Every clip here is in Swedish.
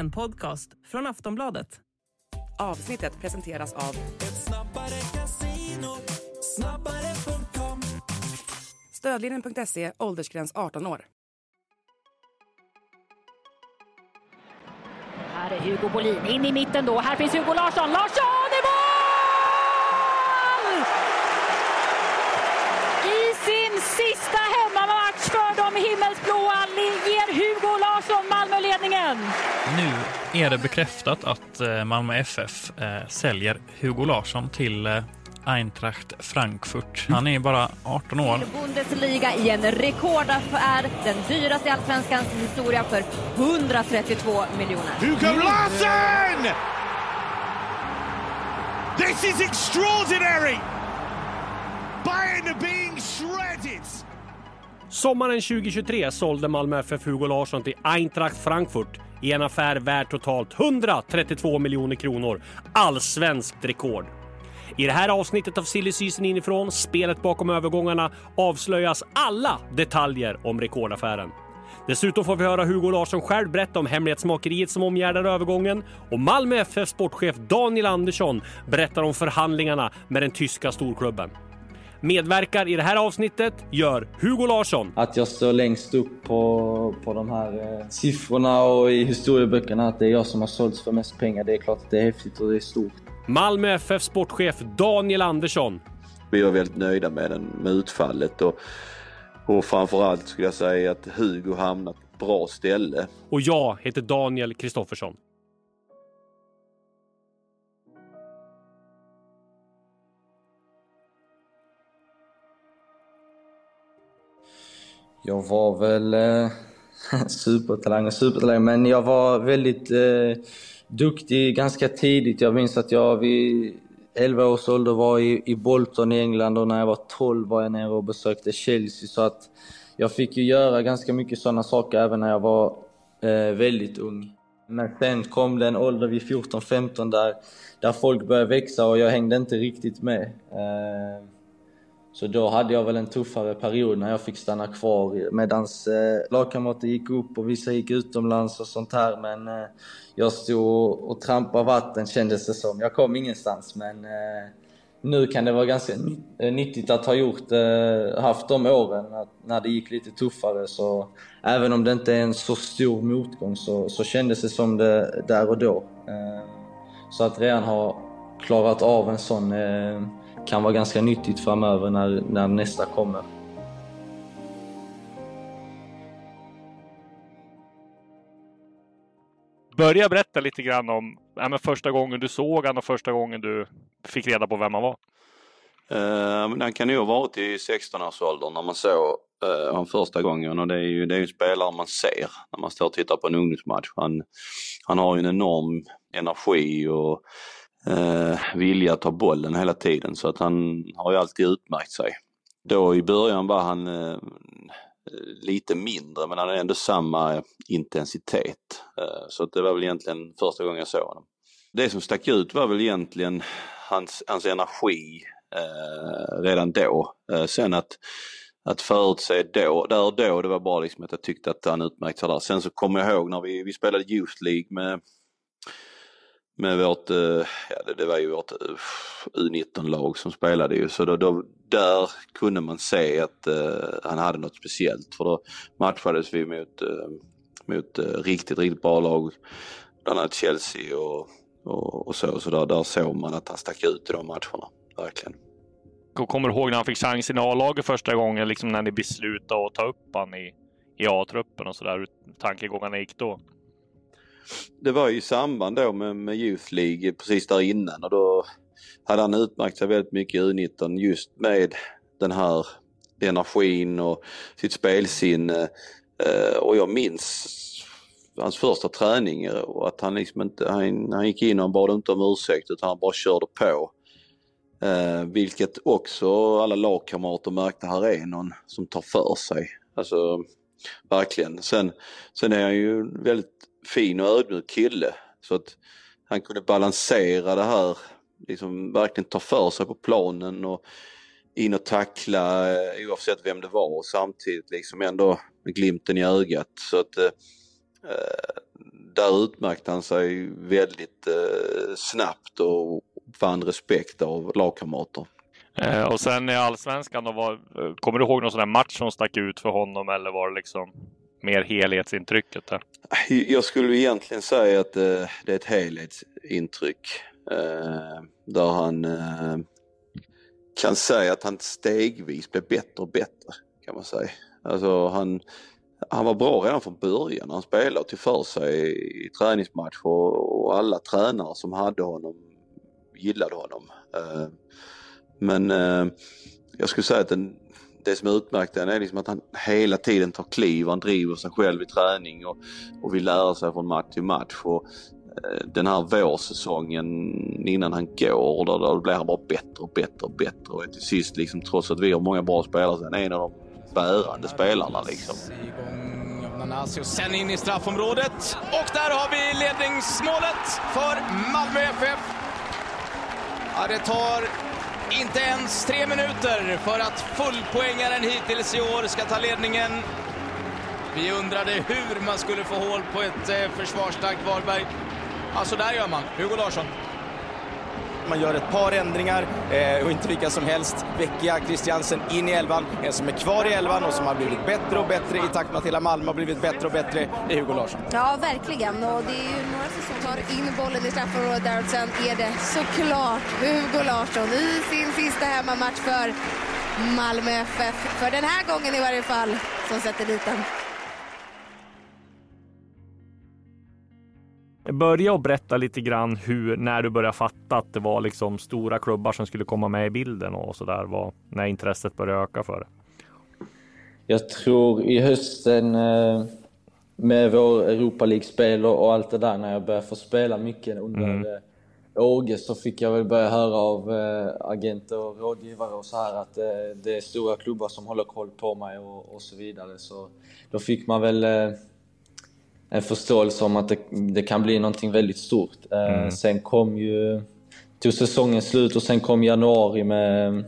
En podcast från Aftonbladet. Avsnittet presenteras av Stödlinjen.se, åldersgräns 18 år. Här är Hugo Bolin in i mitten då. Här finns Hugo Larsson. Larsson i mål! I sin sista hemmamatch för de himmelsblåa ger Hugo Larsson Malmö-ledningen. Nu är det bekräftat att eh, Malmö FF eh, säljer Hugo Larsson till eh, Eintracht Frankfurt. Han är bara 18 år. Till Bundesliga i en rekordaffär. Den dyraste i allsvenskans historia för 132 miljoner. Hugo Larsson! This is extraordinary! Bayern are being shredded! Sommaren 2023 sålde Malmö FF Hugo Larsson till Eintracht Frankfurt i en affär värd totalt 132 miljoner kronor. Allsvenskt rekord. I det här avsnittet av Silly Season inifrån, spelet bakom övergångarna, avslöjas alla detaljer om rekordaffären. Dessutom får vi höra Hugo Larsson själv berätta om hemlighetsmakeriet som omgärdar övergången och Malmö FF sportchef Daniel Andersson berättar om förhandlingarna med den tyska storklubben. Medverkar i det här avsnittet gör Hugo Larsson. Att jag står längst upp på, på de här eh, siffrorna och i historieböckerna att det är jag som har sålts för mest pengar. Det är klart att det är häftigt och det är stort. Malmö FF sportchef Daniel Andersson. Vi var väldigt nöjda med, den, med utfallet och, och framförallt skulle jag säga att Hugo hamnat på ett bra ställe. Och jag heter Daniel Kristoffersson. Jag var väl eh, supertalang och supertalang, men jag var väldigt eh, duktig ganska tidigt. Jag minns att jag vid 11 års ålder var i, i Bolton i England och när jag var 12 var jag nere och besökte Chelsea. Så att jag fick ju göra ganska mycket sådana saker även när jag var eh, väldigt ung. Men sen kom det en ålder vid 14-15 där, där folk började växa och jag hängde inte riktigt med. Eh, så då hade jag väl en tuffare period när jag fick stanna kvar medans eh, lagkamrater gick upp och vissa gick utomlands och sånt här. Men eh, jag stod och, och trampade vatten kändes det som. Jag kom ingenstans men eh, nu kan det vara ganska eh, nyttigt att ha gjort, eh, haft de åren att, när det gick lite tuffare. Så även om det inte är en så stor motgång så, så kändes det som det där och då. Eh, så att redan ha klarat av en sån eh, kan vara ganska nyttigt framöver när, när nästa kommer. Börja berätta lite grann om ja, men första gången du såg han och första gången du fick reda på vem han var. Uh, men den kan ju ha varit i 16-årsåldern när man såg uh, honom första gången och det är ju det är ju en spelare man ser när man står och tittar på en ungdomsmatch. Han, han har ju en enorm energi och eh, vilja att ta bollen hela tiden så att han har ju alltid utmärkt sig. Då i början var han eh, lite mindre men han hade ändå samma intensitet. Eh, så att det var väl egentligen första gången jag såg honom. Det som stack ut var väl egentligen hans, hans energi eh, redan då. Eh, sen att, att förutse då, där och då, det var bara liksom att jag tyckte att han utmärkte sig där. Sen så kommer jag ihåg när vi, vi spelade Youth League med, med vårt, eh, ja det, det var ju vårt eh, U19-lag som spelade ju, så då, då, där kunde man se att uh, han hade något speciellt för då matchades vi mot, uh, mot riktigt, riktigt bra lag, bland annat Chelsea och och, och så. Så där, där såg man att han stack ut i de matcherna, verkligen. Kommer du ihåg när han fick chansen i A-laget första gången, liksom när ni beslutade att ta upp han i, i A-truppen och sådär, hur tankegångarna gick då? Det var ju i samband då med, med Youth League precis där innan och då hade han utmärkt sig väldigt mycket i U19 just med den här energin och sitt spelsinne. Eh, och jag minns hans första träning och att han liksom inte, han, han gick in och bad inte om ursäkt utan han bara körde på. Eh, vilket också alla lagkamrater märkte, här är någon som tar för sig. Alltså verkligen. Sen, sen är han ju väldigt fin och ödmjuk kille så att han kunde balansera det här, liksom verkligen ta för sig på planen och in och tackla eh, oavsett vem det var och samtidigt liksom ändå med glimten i ögat. Så att eh, eh, där utmärkte han sig väldigt eh, snabbt och vann respekt av lagkamrater. Eh, och sen i allsvenskan då, var, kommer du ihåg någon sån där match som stack ut för honom eller var det liksom mer helhetsintrycket där? Jag skulle egentligen säga att eh, det är ett helhetsintryck. Eh, där han eh, kan säga att han stegvis blev bättre och bättre kan man säga. Alltså han, han var bra redan från början. Han spelade och tog för sig i träningsmatcher och alla tränare som hade honom gillade honom. Eh, men eh, jag skulle säga att den, det som utmärkte honom är liksom att han hela tiden tar kliv, han driver sig själv i träning och, och vill lära sig från match till match. Och, eh, den här vårsäsongen innan han går, då, då blir han bara bättre och bättre och bättre. Och till sist, liksom, trots att vi har många bra spelare, så är han en av de bärande spelarna. Liksom. Nanasi och sen in i straffområdet. Och där har vi ledningsmålet för Malmö FF. Ja, det tar inte ens tre minuter för att fullpoängaren hittills i år ska ta ledningen. Vi undrade hur man skulle få hål på ett eh, försvarsstarkt Varberg. Ja, så där gör man. Hugo Larsson. Man gör ett par ändringar eh, och inte vilka som helst. Vecchia Christiansen in i elvan. En som är kvar i elvan och som har blivit bättre och bättre i takt med att hela Malmö har blivit bättre och bättre är Hugo Larsson. Ja, verkligen. Och det är ju tar in bollen i straffområdet där och sen är det såklart Hugo Larsson i sin sista hemmamatch för Malmö FF. För den här gången i varje fall, som sätter dit den. Börja och berätta lite grann hur, när du började fatta att det var liksom stora klubbar som skulle komma med i bilden och så där, när intresset började öka för det. Jag tror i hösten eh, med vår Europa League-spel och allt det där, när jag började få spela mycket under mm. Eh, Åge så fick jag väl börja höra av eh, agenter och rådgivare och så här att det är stora klubbar som håller koll på mig och, och så vidare. Så då fick man väl en förståelse om att det, det kan bli någonting väldigt stort. Eh, mm. Sen kom ju... Tog säsongen slut och sen kom januari med,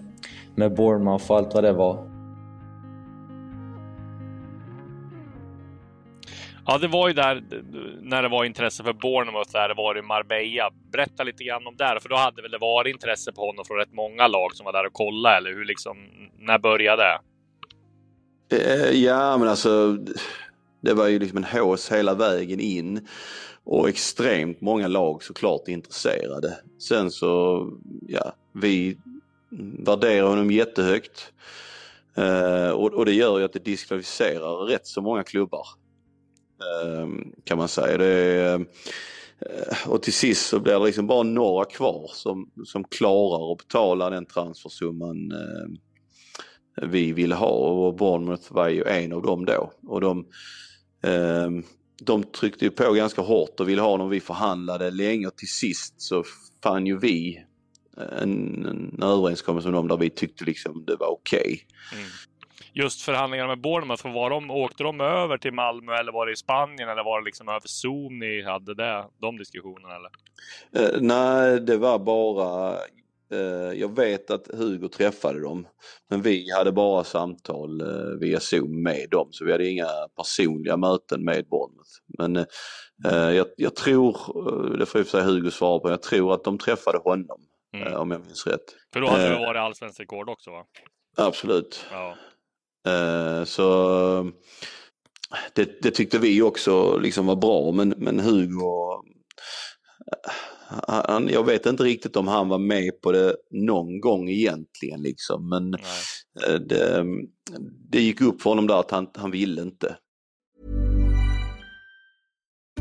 med Bournemouth och allt vad det var. Ja, det var ju där när det var intresse för Bournemouth, där det var i Marbella. Berätta lite grann om det, för då hade väl det varit intresse på honom från rätt många lag som var där och kollade, eller hur liksom? När började det? Ja, men alltså det var ju liksom en hås hela vägen in och extremt många lag såklart intresserade. Sen så, ja, vi värderar honom jättehögt. Uh, och, och, det gör ju att det diskvalificerar rätt så många klubbar. Ehm, kan man säga. Det är, eh, och till sist så blir det liksom bara några kvar som, som klarar att betala den transfersumman eh, vi vill ha och Bournemouth var ju en av dem då. Och de, ehm, de tryckte ju på ganska hårt och ville ha honom. Vi förhandlade länge och till sist så fann ju vi en, en överenskommelse med dem där vi tyckte liksom det var okej. Okay. Mm. Just förhandlingarna med Bournemouth, var de, åkte de över till Malmö eller var det i Spanien eller var det liksom över Zoom ni hade det, de diskussionerna? Eller? Uh, nej, det var bara Eh, jag vet att Hugo träffade dem men vi hade bara samtal eh, via Zoom med dem så vi hade inga personliga möten med Bournemouth. Men eh, jag, jag tror, det får ju säga Hugo svara på, jag tror att de träffade honom mm. om jag minns rätt. För då hade det varit allsvenskt rekord också va? Absolut. Ja. Så det, det, tyckte vi också liksom var bra men, men Hugo han, jag vet inte riktigt om han var med på det någon gång egentligen liksom men eh, det, det, gick upp för honom där att han, han ville inte.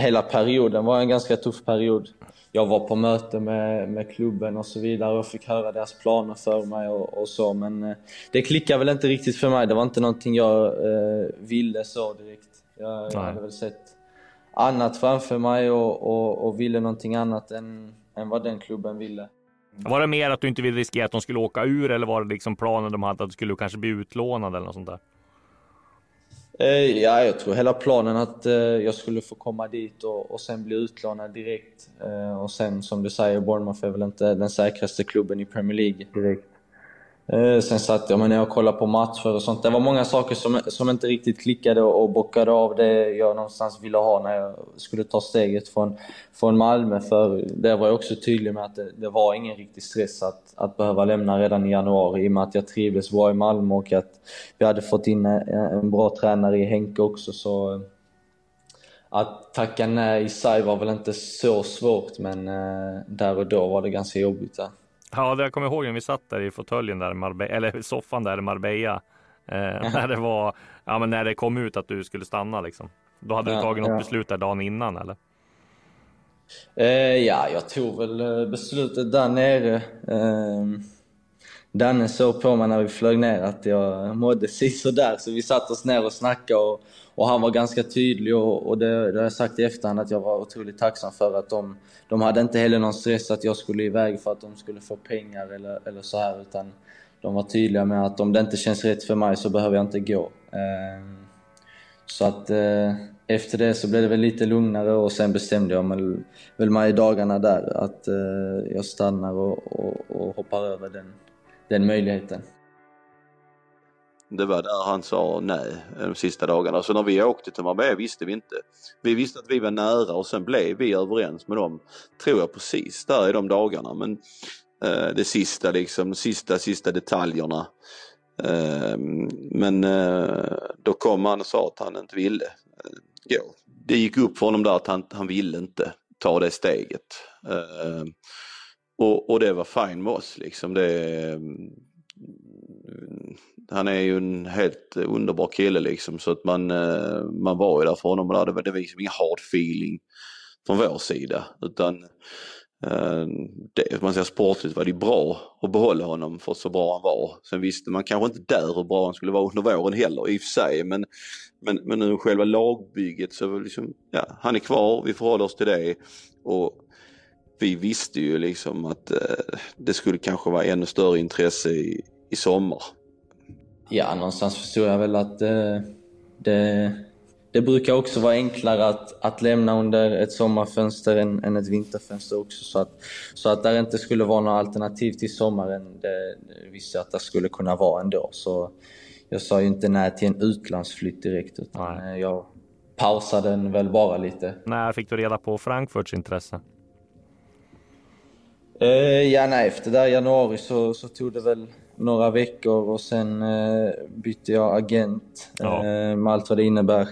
hela perioden var en ganska tuff period. jag var på möte med, med klubben och så vidare och fick höra deras planer för mig och, och så men eh, det klickade väl inte riktigt för mig. Det var inte någonting jag eh, ville så direkt. Jag, jag hade väl sett annat framför mig och, och, och ville någonting annat än, än vad den klubben ville. Var det mer att du inte ville riskera att de skulle åka ur eller var det liksom planen de hade att du skulle kanske bli utlånad eller något sånt där? Eh, ja, jag tror hela planen att eh, jag skulle få komma dit och, och sen bli utlånad direkt. Eh, och sen som du säger, Bournemouth är väl inte den säkraste klubben i Premier League direkt. Eh, sen satt jag men jag och kollade på matcher och sånt. Det var många saker som, som inte riktigt klickade och bockade av det jag någonstans ville ha när jag skulle ta steget från, från Malmö. För där var jag också tydlig med att det, det var ingen riktig stress att, att behöva lämna redan i januari i och med att jag trivdes bra i Malmö och att vi hade fått in en, en bra tränare i Henke också. Så eh, att tacka nej i sig var väl inte så svårt men eh, där och då var det ganska jobbigt. Ja. Ja, det jag kommer ihåg när vi satt där i fåtöljen där, Marbella, eller soffan där i Marbella. Eh, när det var, ja men när det kom ut att du skulle stanna liksom. Då hade du tagit något beslut där dagen innan eller? Eh, ja, jag tog väl eh, beslutet där nere. Eh, Danne såg på mig när vi flög ner att jag mådde där så vi satte oss ner och snackade och, och han var ganska tydlig och, och det, det har jag sagt i efterhand att jag var otroligt tacksam för att de, de hade inte heller någon stress att jag skulle iväg för att de skulle få pengar eller, eller så här utan de var tydliga med att om det inte känns rätt för mig så behöver jag inte gå. Ehm, så att eh, efter det så blev det väl lite lugnare och sen bestämde jag mig väl mig i dagarna där att eh, jag stannar och, och, och hoppar över den, den möjligheten. Det var där han sa nej eh, de sista dagarna. Så när vi åkte till Marbella visste vi inte. Vi visste att vi var nära och sen blev vi överens med dem, tror jag precis, där i de dagarna. Men eh, det sista liksom, sista, sista detaljerna. Eh, men eh, då kom han och sa att han inte ville eh, gå. Det gick upp för honom där att han, han ville inte ta det steget. Eh, och, och det var fine med oss liksom. Det, mm, han är ju en helt underbar kille liksom så att man, eh, man var ju där för honom och det var, det var liksom ingen hard feeling från vår sida utan eh, det, man säger sportligt var det bra att behålla honom för så bra han var. Sen visste man kanske inte där hur bra han skulle vara under våren heller i och för sig men, men, men nu själva lagbygget så liksom, ja han är kvar, vi förhåller oss till det och vi visste ju liksom att eh, det skulle kanske vara ännu större intresse i, i sommar. Ja, någonstans förstod jag väl att eh, det, det brukar också vara enklare att, att lämna under ett sommarfönster än, än ett vinterfönster också. Så att, så att där inte skulle vara något alternativ till sommaren, det, det visste jag att det skulle kunna vara ändå. Så jag sa ju inte nej till en utlandsflytt direkt utan eh, jag pausade den väl bara lite. När fick du reda på Frankfurts intresse? Eh, ja, nej, efter där januari så, så tog det väl några veckor och sen eh, bytte jag agent Ja. eh, med allt vad det innebär.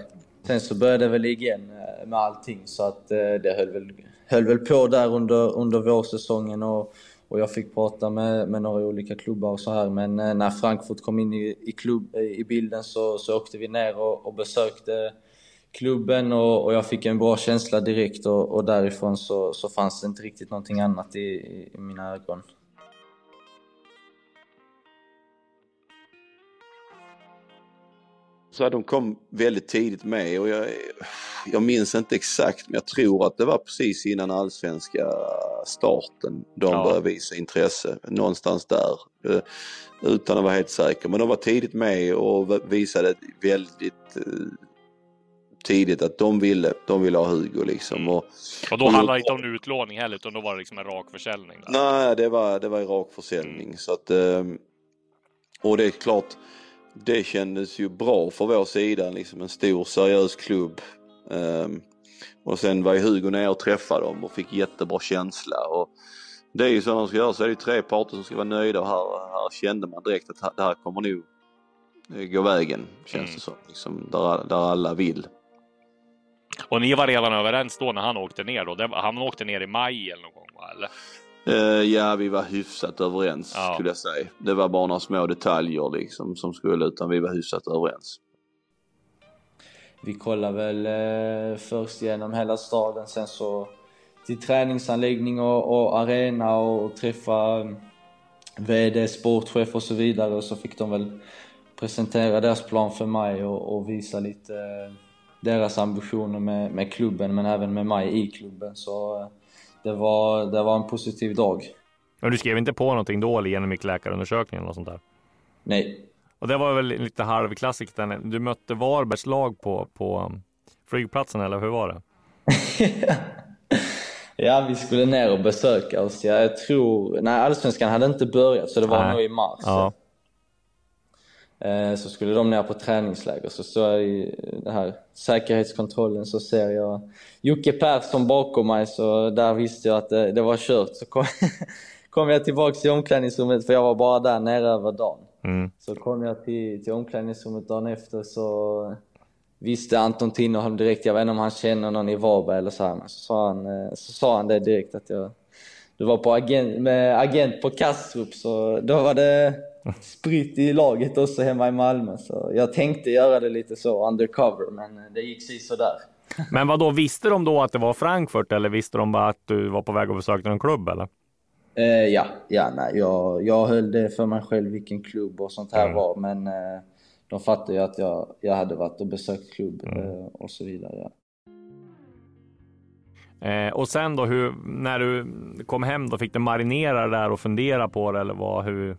Sen så började det väl igen eh, med allting så att eh, det höll väl, höll väl på där under, under vårsäsongen och, och jag fick prata med, med några olika klubbar och så här men eh, när Frankfurt kom in i, i, klubb, eh, i bilden så, så åkte vi ner och, och besökte klubben och, och jag fick en bra känsla direkt och, och därifrån så, så fanns det inte riktigt någonting annat i, i, i mina ögon. Så de kom väldigt tidigt med och jag, jag minns inte exakt men jag tror att det var precis innan allsvenska starten de Ja. började visa intresse. Någonstans där. eh, Utan att vara helt säker. Men de var tidigt med och visade väldigt eh, tidigt att de ville, de ville ha Hugo liksom. Och, Och då handlar det inte om utlåning heller utan då var det liksom en rak försäljning. Där. Nej, det var, det var i rak försäljning. Så att, ehm, och det är klart, det kändes ju bra för vår sida, liksom en stor seriös klubb. Ehm, och sen var ju Hugo nere och träffade dem och fick jättebra känsla. Och det är ju så de ska göra, så är det ju tre parter som ska vara nöjda och här, här kände man direkt att det här kommer nog eh, gå vägen, känns det som. Liksom, där, där alla vill. Och ni var redan överens då när han åkte ner då? Han åkte ner i maj eller någon gång va? Eller? Eh, ja, vi var hyfsat överens Ja. skulle jag säga. Det var bara några små detaljer liksom som skulle, utan vi var hyfsat överens. Vi kollade väl eh, först igenom hela staden, sen så till träningsanläggning och, och arena och träffa VD, sportchef och så vidare och så fick de väl presentera deras plan för mig och, och visa lite eh, deras ambitioner med, med klubben men även med mig i klubben så eh, det var, det var en positiv dag. Men du skrev inte på någonting då eller genom läkarundersökningen eller sånt där? Nej. Och det var väl lite halvklassiskt. Du mötte Varbergs lag på, på um, flygplatsen eller hur var det? ja, vi skulle ner och besöka oss. Jag tror, nej allsvenskan hade inte börjat så det var nej. nog i mars. Ja. Eh, så skulle de ner på träningsläger, så står jag i den här säkerhetskontrollen så ser jag Jocke Persson bakom mig, så där visste jag att det, det var kört. Så kom, kom jag tillbaks till omklädningsrummet, för jag var bara där nere över dagen. Mm. Så kom jag till, till omklädningsrummet dagen efter så visste Anton Tinnerholm direkt, jag vet inte om han känner någon i Varberg eller så här, men så sa han, eh, så sa han det direkt att jag du var på agent, med agent på Kastrup, så då var det spritt i laget också hemma i Malmö. Så jag tänkte göra det lite så undercover, men det gick sig sådär. Men vad då visste de då att det var Frankfurt eller visste de bara att du var på väg att besöka någon klubb eller? Eh, ja, ja nej, jag, jag höll det för mig själv vilken klubb och sånt här mm. var, men eh, de fattade ju att jag, jag hade varit och besökt klubb mm. eh, och så vidare. Ja. Eh, och sen då, hur, när du kom hem, då fick du marinera där och fundera på det eller vad, hur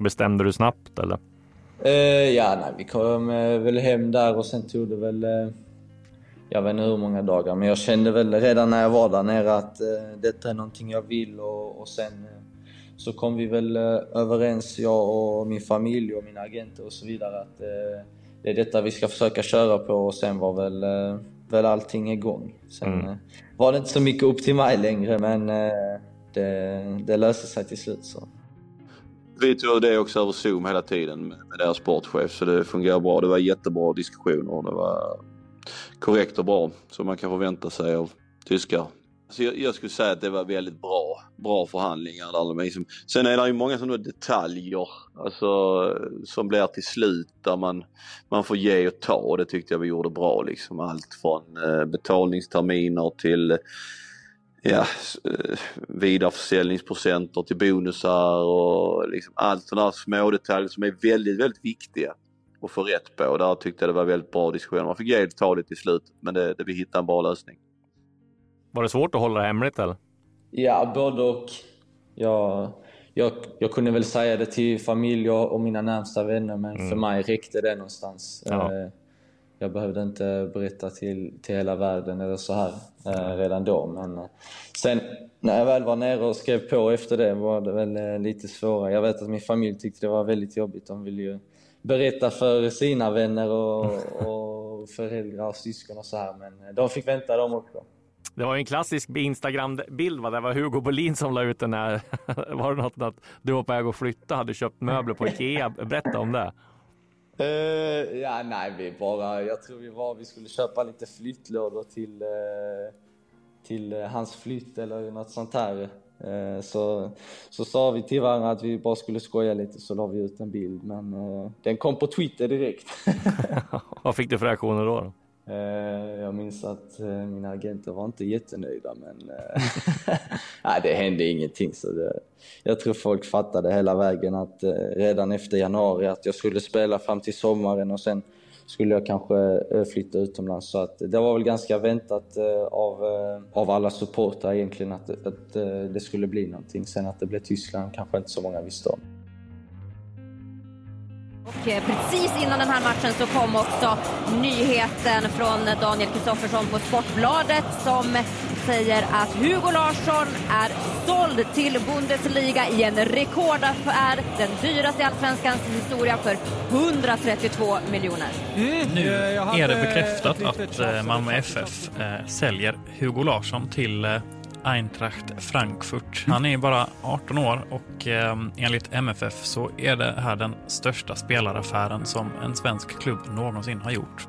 bestämde du snabbt eller? Eh, ja, nej, vi kom eh, väl hem där och sen tog det väl, eh, jag vet inte hur många dagar, men jag kände väl redan när jag var där nere att eh, detta är någonting jag vill och, och sen eh, så kom vi väl eh, överens, jag och min familj och mina agenter och så vidare, att eh, det är detta vi ska försöka köra på och sen var väl, eh, väl allting igång. Sen, mm var det inte så mycket upp till mig längre men eh, det, det löste sig till slut. Så. Vi tog det också över Zoom hela tiden med, med deras sportchef så det fungerar bra. Det var jättebra diskussioner. Det var korrekt och bra som man kan förvänta sig av tyskar. Så jag, jag, skulle säga att det var väldigt bra, bra förhandlingar. Där liksom. Sen är det ju många sådana detaljer alltså, som blir till slut där man, man får ge och ta och det tyckte jag vi gjorde bra. Liksom. Allt från eh, betalningsterminer till ja, eh, vidareförsäljningsprocenter till bonusar och liksom allt sådana här små detaljer som är väldigt, väldigt viktiga att få rätt på. Där tyckte jag det var väldigt bra diskussioner. Man fick ge och ta lite i slutet men det, det, vi hittade en bra lösning. Var det svårt att hålla det hemligt eller? Ja, både och. Jag, jag, jag kunde väl säga det till familj och mina närmsta vänner, men mm. för mig räckte det någonstans. Ja. Eh, jag behövde inte berätta till, till hela världen eller så här eh, redan då. Men eh, sen när jag väl var nere och skrev på efter det var det väl lite svårare. Jag vet att min familj tyckte det var väldigt jobbigt. De ville ju berätta för sina vänner och, och föräldrar och syskon och så här. Men de fick vänta de också. Det var en klassisk Instagram-bild, va? det var Hugo Bolin som la ut den här. var det något att du var på väg att flytta, hade köpt möbler på Ikea? Berätta om det. Uh, ja, nej, vi bara, jag tror vi var, vi skulle köpa lite flyttlådor till, uh, till uh, hans flytt eller något sånt här. så, så sa vi till varandra att vi bara skulle skoja lite så la vi ut en bild men den kom på Twitter direkt. Vad fick du för reaktioner då? Eh, jag minns att eh, mina agenter var inte jättenöjda men eh, nej, det hände ingenting. Så det, jag tror folk fattade hela vägen att redan efter januari att jag skulle spela fram till sommaren och sen skulle jag kanske flytta utomlands. Så att det var väl ganska väntat av, av alla supportrar egentligen att, att det skulle bli någonting. Sen att det blev Tyskland kanske inte så många visste om. Och eh, precis innan den här matchen så kom också nyheten från Daniel Kristoffersson på Sportbladet som säger att Hugo Larsson är såld till Bundesliga i en rekordaffär. Den dyraste i allsvenskans historia för 132 miljoner. Mm. Nu är det bekräftat att eh, Malmö FF eh, säljer Hugo Larsson till Eintracht Frankfurt. Han är bara 18 år och ehm, enligt MFF så är det här den största spelaraffären som en svensk klubb någonsin har gjort.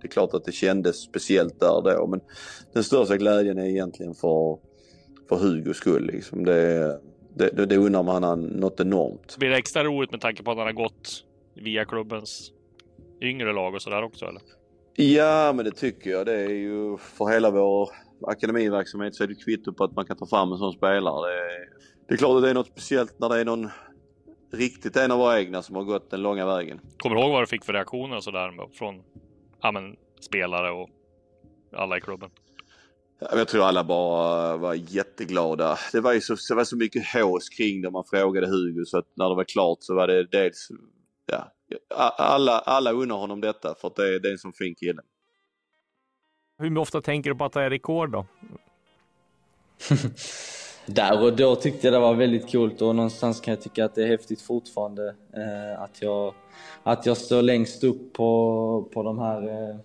Det är klart att det kändes speciellt där då men den största glädjen är egentligen för, för Hugos skull. Liksom. Det, det, det undrar man han något enormt. Blir det extra roligt med tanke på att han har gått via klubbens yngre lag och sådär också eller? Ja, men det tycker jag. Det är ju för hela vår akademiverksamhet så är det kvitto på att man kan ta fram en sån spelare. Det är, det är klart att det är något speciellt när det är någon riktigt en av våra egna som har gått den långa vägen. Kommer du ihåg vad du fick för reaktioner och sådär från ja, men, spelare och alla i klubben? Jag tror alla bara var jätteglada. Det var ju så, det var så mycket hås kring det. Man frågade Hugo så att när det var klart så var det dels, ja, alla, alla unnar honom detta för att det är, det är en sån fin kille. Hur ofta tänker du på att det är rekord då? Där och då tyckte jag det var väldigt coolt och någonstans kan jag tycka att det är häftigt fortfarande eh, att, jag, att jag står längst upp på, på de här eh,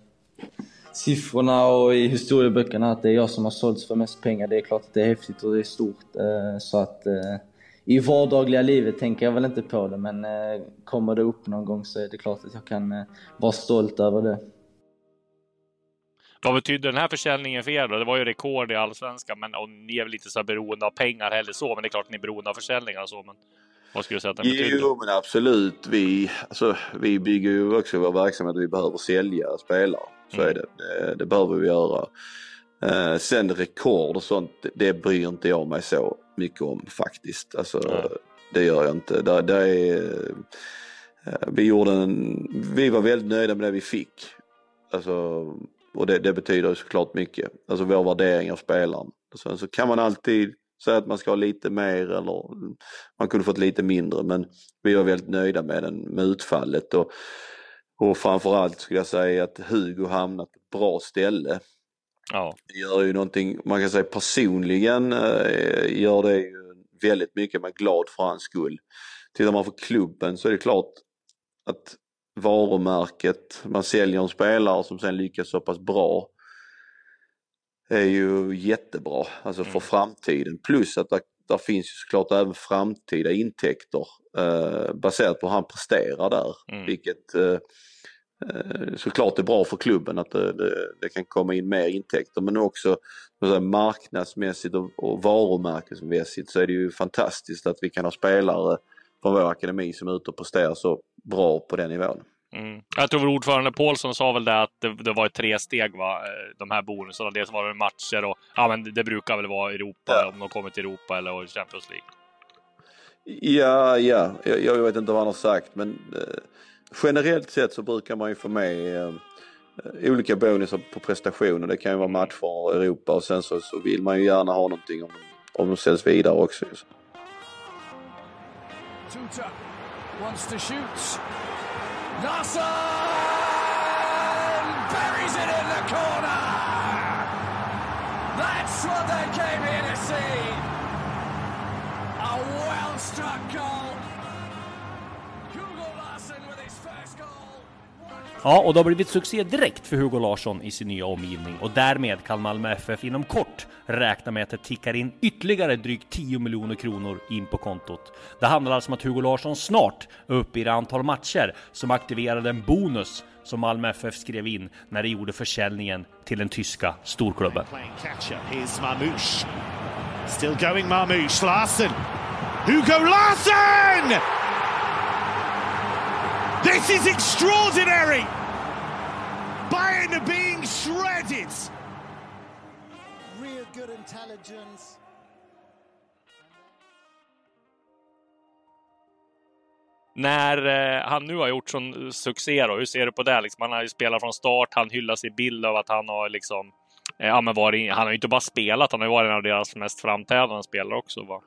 siffrorna och i historieböckerna att det är jag som har sålts för mest pengar. Det är klart att det är häftigt och det är stort. Eh, så att eh, i vardagliga livet tänker jag väl inte på det men eh, kommer det upp någon gång så är det klart att jag kan eh, vara stolt över det. Vad betyder den här försäljningen för er då? Det var ju rekord i allsvenskan, men och ni är väl inte så beroende av pengar heller så, men det är klart att ni är beroende av försäljningar och så. Men vad skulle du säga att den betyder? Jo, men absolut. Vi, alltså, vi bygger ju också vår verksamhet. Vi behöver sälja spelare. Så mm. är det. det. Det behöver vi göra. Eh, sen rekord och sånt, det, det bryr inte jag mig så mycket om faktiskt. Alltså, mm. Det gör jag inte. Det, det är, eh, vi, gjorde en, vi var väldigt nöjda med det vi fick. Alltså, och det, det betyder såklart mycket. Alltså vår värdering av spelaren. Sen så kan man alltid säga att man ska ha lite mer eller man kunde fått lite mindre men vi var väldigt nöjda med, den, med utfallet. Och, och framförallt skulle jag säga att Hugo hamnat på ett bra ställe. Ja. Det gör ju någonting, man kan säga personligen eh, gör det ju väldigt mycket, man är glad för hans skull. Tittar man på klubben så är det klart att varumärket, man säljer en spelare som sen lyckas så pass bra är ju jättebra, alltså för mm. framtiden. Plus att där finns ju såklart även framtida intäkter eh, baserat på hur han presterar där. Mm. Vilket eh, eh, såklart är bra för klubben att det, det, det, kan komma in mer intäkter men också säga, marknadsmässigt och, och varumärkesmässigt så är det ju fantastiskt att vi kan ha spelare från vår akademi som är ute och presterar så bra på den nivån. Mm. Jag tror ordförande Paulsson sa väl det att det, det var tre steg, va? Eh, de här bonusarna. Dels var det matcher och ja, men det brukar väl vara Europa ja. om de kommer till Europa eller Champions League. Ja, ja, jag, jag vet inte vad han har sagt, men eh, generellt sett så brukar man ju få med eh, olika bonusar på prestationer. Det kan ju vara matcher i Europa och sen så, så vill man ju gärna ha någonting om, om de säljs vidare också. Tuta wants to shoot. Larsen buries it in the corner. That's what they came here to see. A well-struck goal. Hugo Larsson with his first goal. Ja, och det har blivit succé direkt för Hugo Larsson i sin nya omgivning och därmed kan Malmö FF inom kort räkna med att det tickar in ytterligare drygt 10 miljoner kronor in på kontot. Det handlar alltså om att Hugo Larsson snart är uppe i det antal matcher som aktiverade en bonus som Malmö FF skrev in när de gjorde försäljningen till den tyska storklubben. Still going Marmouche, Larsson! Hugo Larsson! This is extraordinary! Bayern are being shredded! Real good intelligence. När eh, han nu har gjort sån succé då, hur ser du på det? Liksom, han har ju spelat från start, han hyllas i bild av att han har liksom eh, Ja, men varit, han har ju inte bara spelat, han har ju varit en av deras mest framträdande spelare också. Va?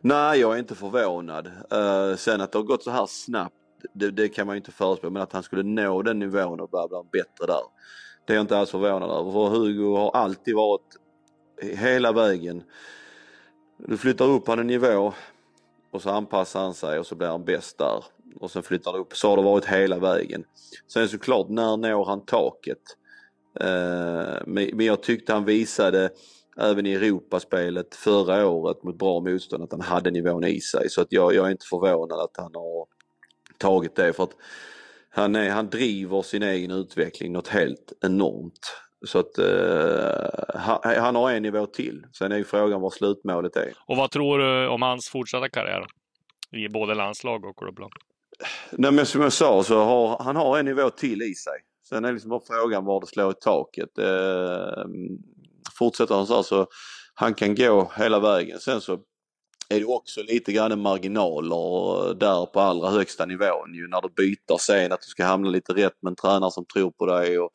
Nej, jag är inte förvånad. Uh, sen att det har gått så här snabbt det, det kan man ju inte förutspå, men att han skulle nå den nivån och börja bli bättre där. Det är jag inte alls förvånad över, för Hugo har alltid varit hela vägen. Du flyttar upp han en nivå och så anpassar han sig och så blir han bäst där. Och sen flyttar han upp. Så har det varit hela vägen. Sen såklart, när når han taket? Eh, men jag tyckte han visade även i Europaspelet förra året mot bra motstånd att han hade nivån i sig. Så att jag, jag är inte förvånad att han har tagit det för att han, är, han driver sin egen utveckling något helt enormt. Så att uh, han, han, har en nivå till. Sen är ju frågan vad slutmålet är. Och vad tror du om hans fortsatta karriär? I både landslag och klubblag? Nej men som jag sa så har han har en nivå till i sig. Sen är liksom bara frågan var det slår i taket. Uh, fortsätter han så här så han kan gå hela vägen. Sen så är det också lite grann marginaler där på allra högsta nivån ju när du byter sen att du ska hamna lite rätt med en tränare som tror på dig. Och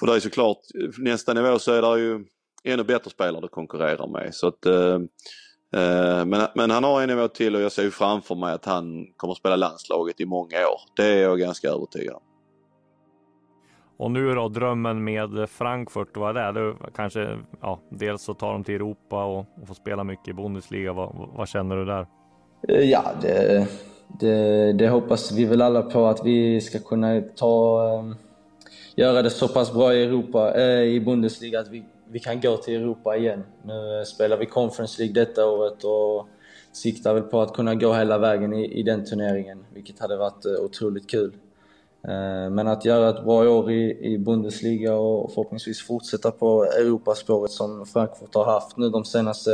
för dig såklart, nästa nivå så är det ju ännu bättre spelare du konkurrerar med. Så att, eh, eh men, men han har en nivå till och jag ser ju framför mig att han kommer att spela landslaget i många år. Det är jag ganska övertygad om. Och nu då drömmen med Frankfurt, vad är det? kanske, ja, dels så tar de till Europa och, och får spela mycket i Bundesliga. Vad, vad känner du där? Eh, ja, det, det, det, hoppas vi väl alla på att vi ska kunna ta, eh, göra det så pass bra i Europa, eh, i Bundesliga att vi, vi kan gå till Europa igen. Nu spelar vi Conference League detta året och siktar väl på att kunna gå hela vägen i, i den turneringen, vilket hade varit otroligt kul. Eh, men att göra ett bra år i, i Bundesliga och förhoppningsvis fortsätta på Europaspåret som Frankfurt har haft nu de senaste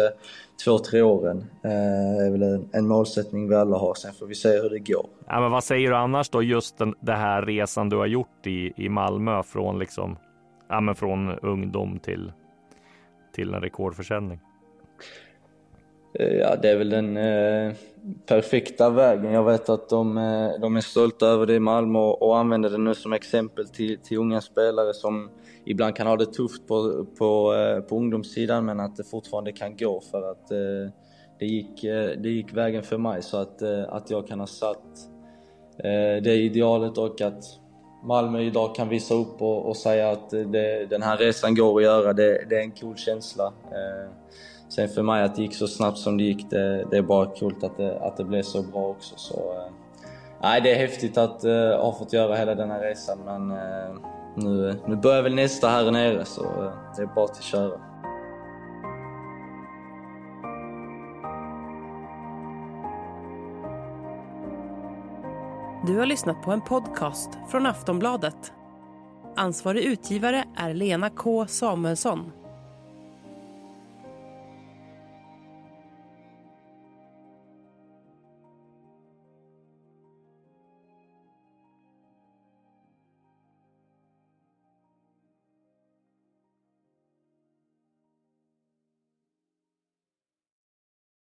två, tre åren eh, är väl en, en målsättning vi alla har. Sen får vi se hur det går. Ja, men vad säger du annars då, just den det här resan du har gjort i, i Malmö från, liksom, ja, men från ungdom till, till en rekordförsäljning? Eh, ja, det är väl den eh, perfekta vägen. Jag vet att de, eh, de är stolta över det i Malmö och, och använder det nu som exempel till, till unga spelare som ibland kan ha det tufft på, på, eh, på ungdomssidan men att det fortfarande kan gå för att eh, det, gick, eh, det gick vägen för mig så att, eh, att jag kan ha satt eh, det idealet och att Malmö idag kan visa upp och, och säga att det, den här resan går att göra, det, det är en cool känsla. Sen för mig att det gick så snabbt som det gick, det, det är bara coolt att det, att det blev så bra också. Så, eh, nej, det är häftigt att uh, ha fått göra hela den här resan men uh, nu, nu börjar väl nästa här nere så uh, det är bara att köra. Du har lyssnat på en podcast från Aftonbladet. Ansvarig utgivare är Lena K Samuelsson.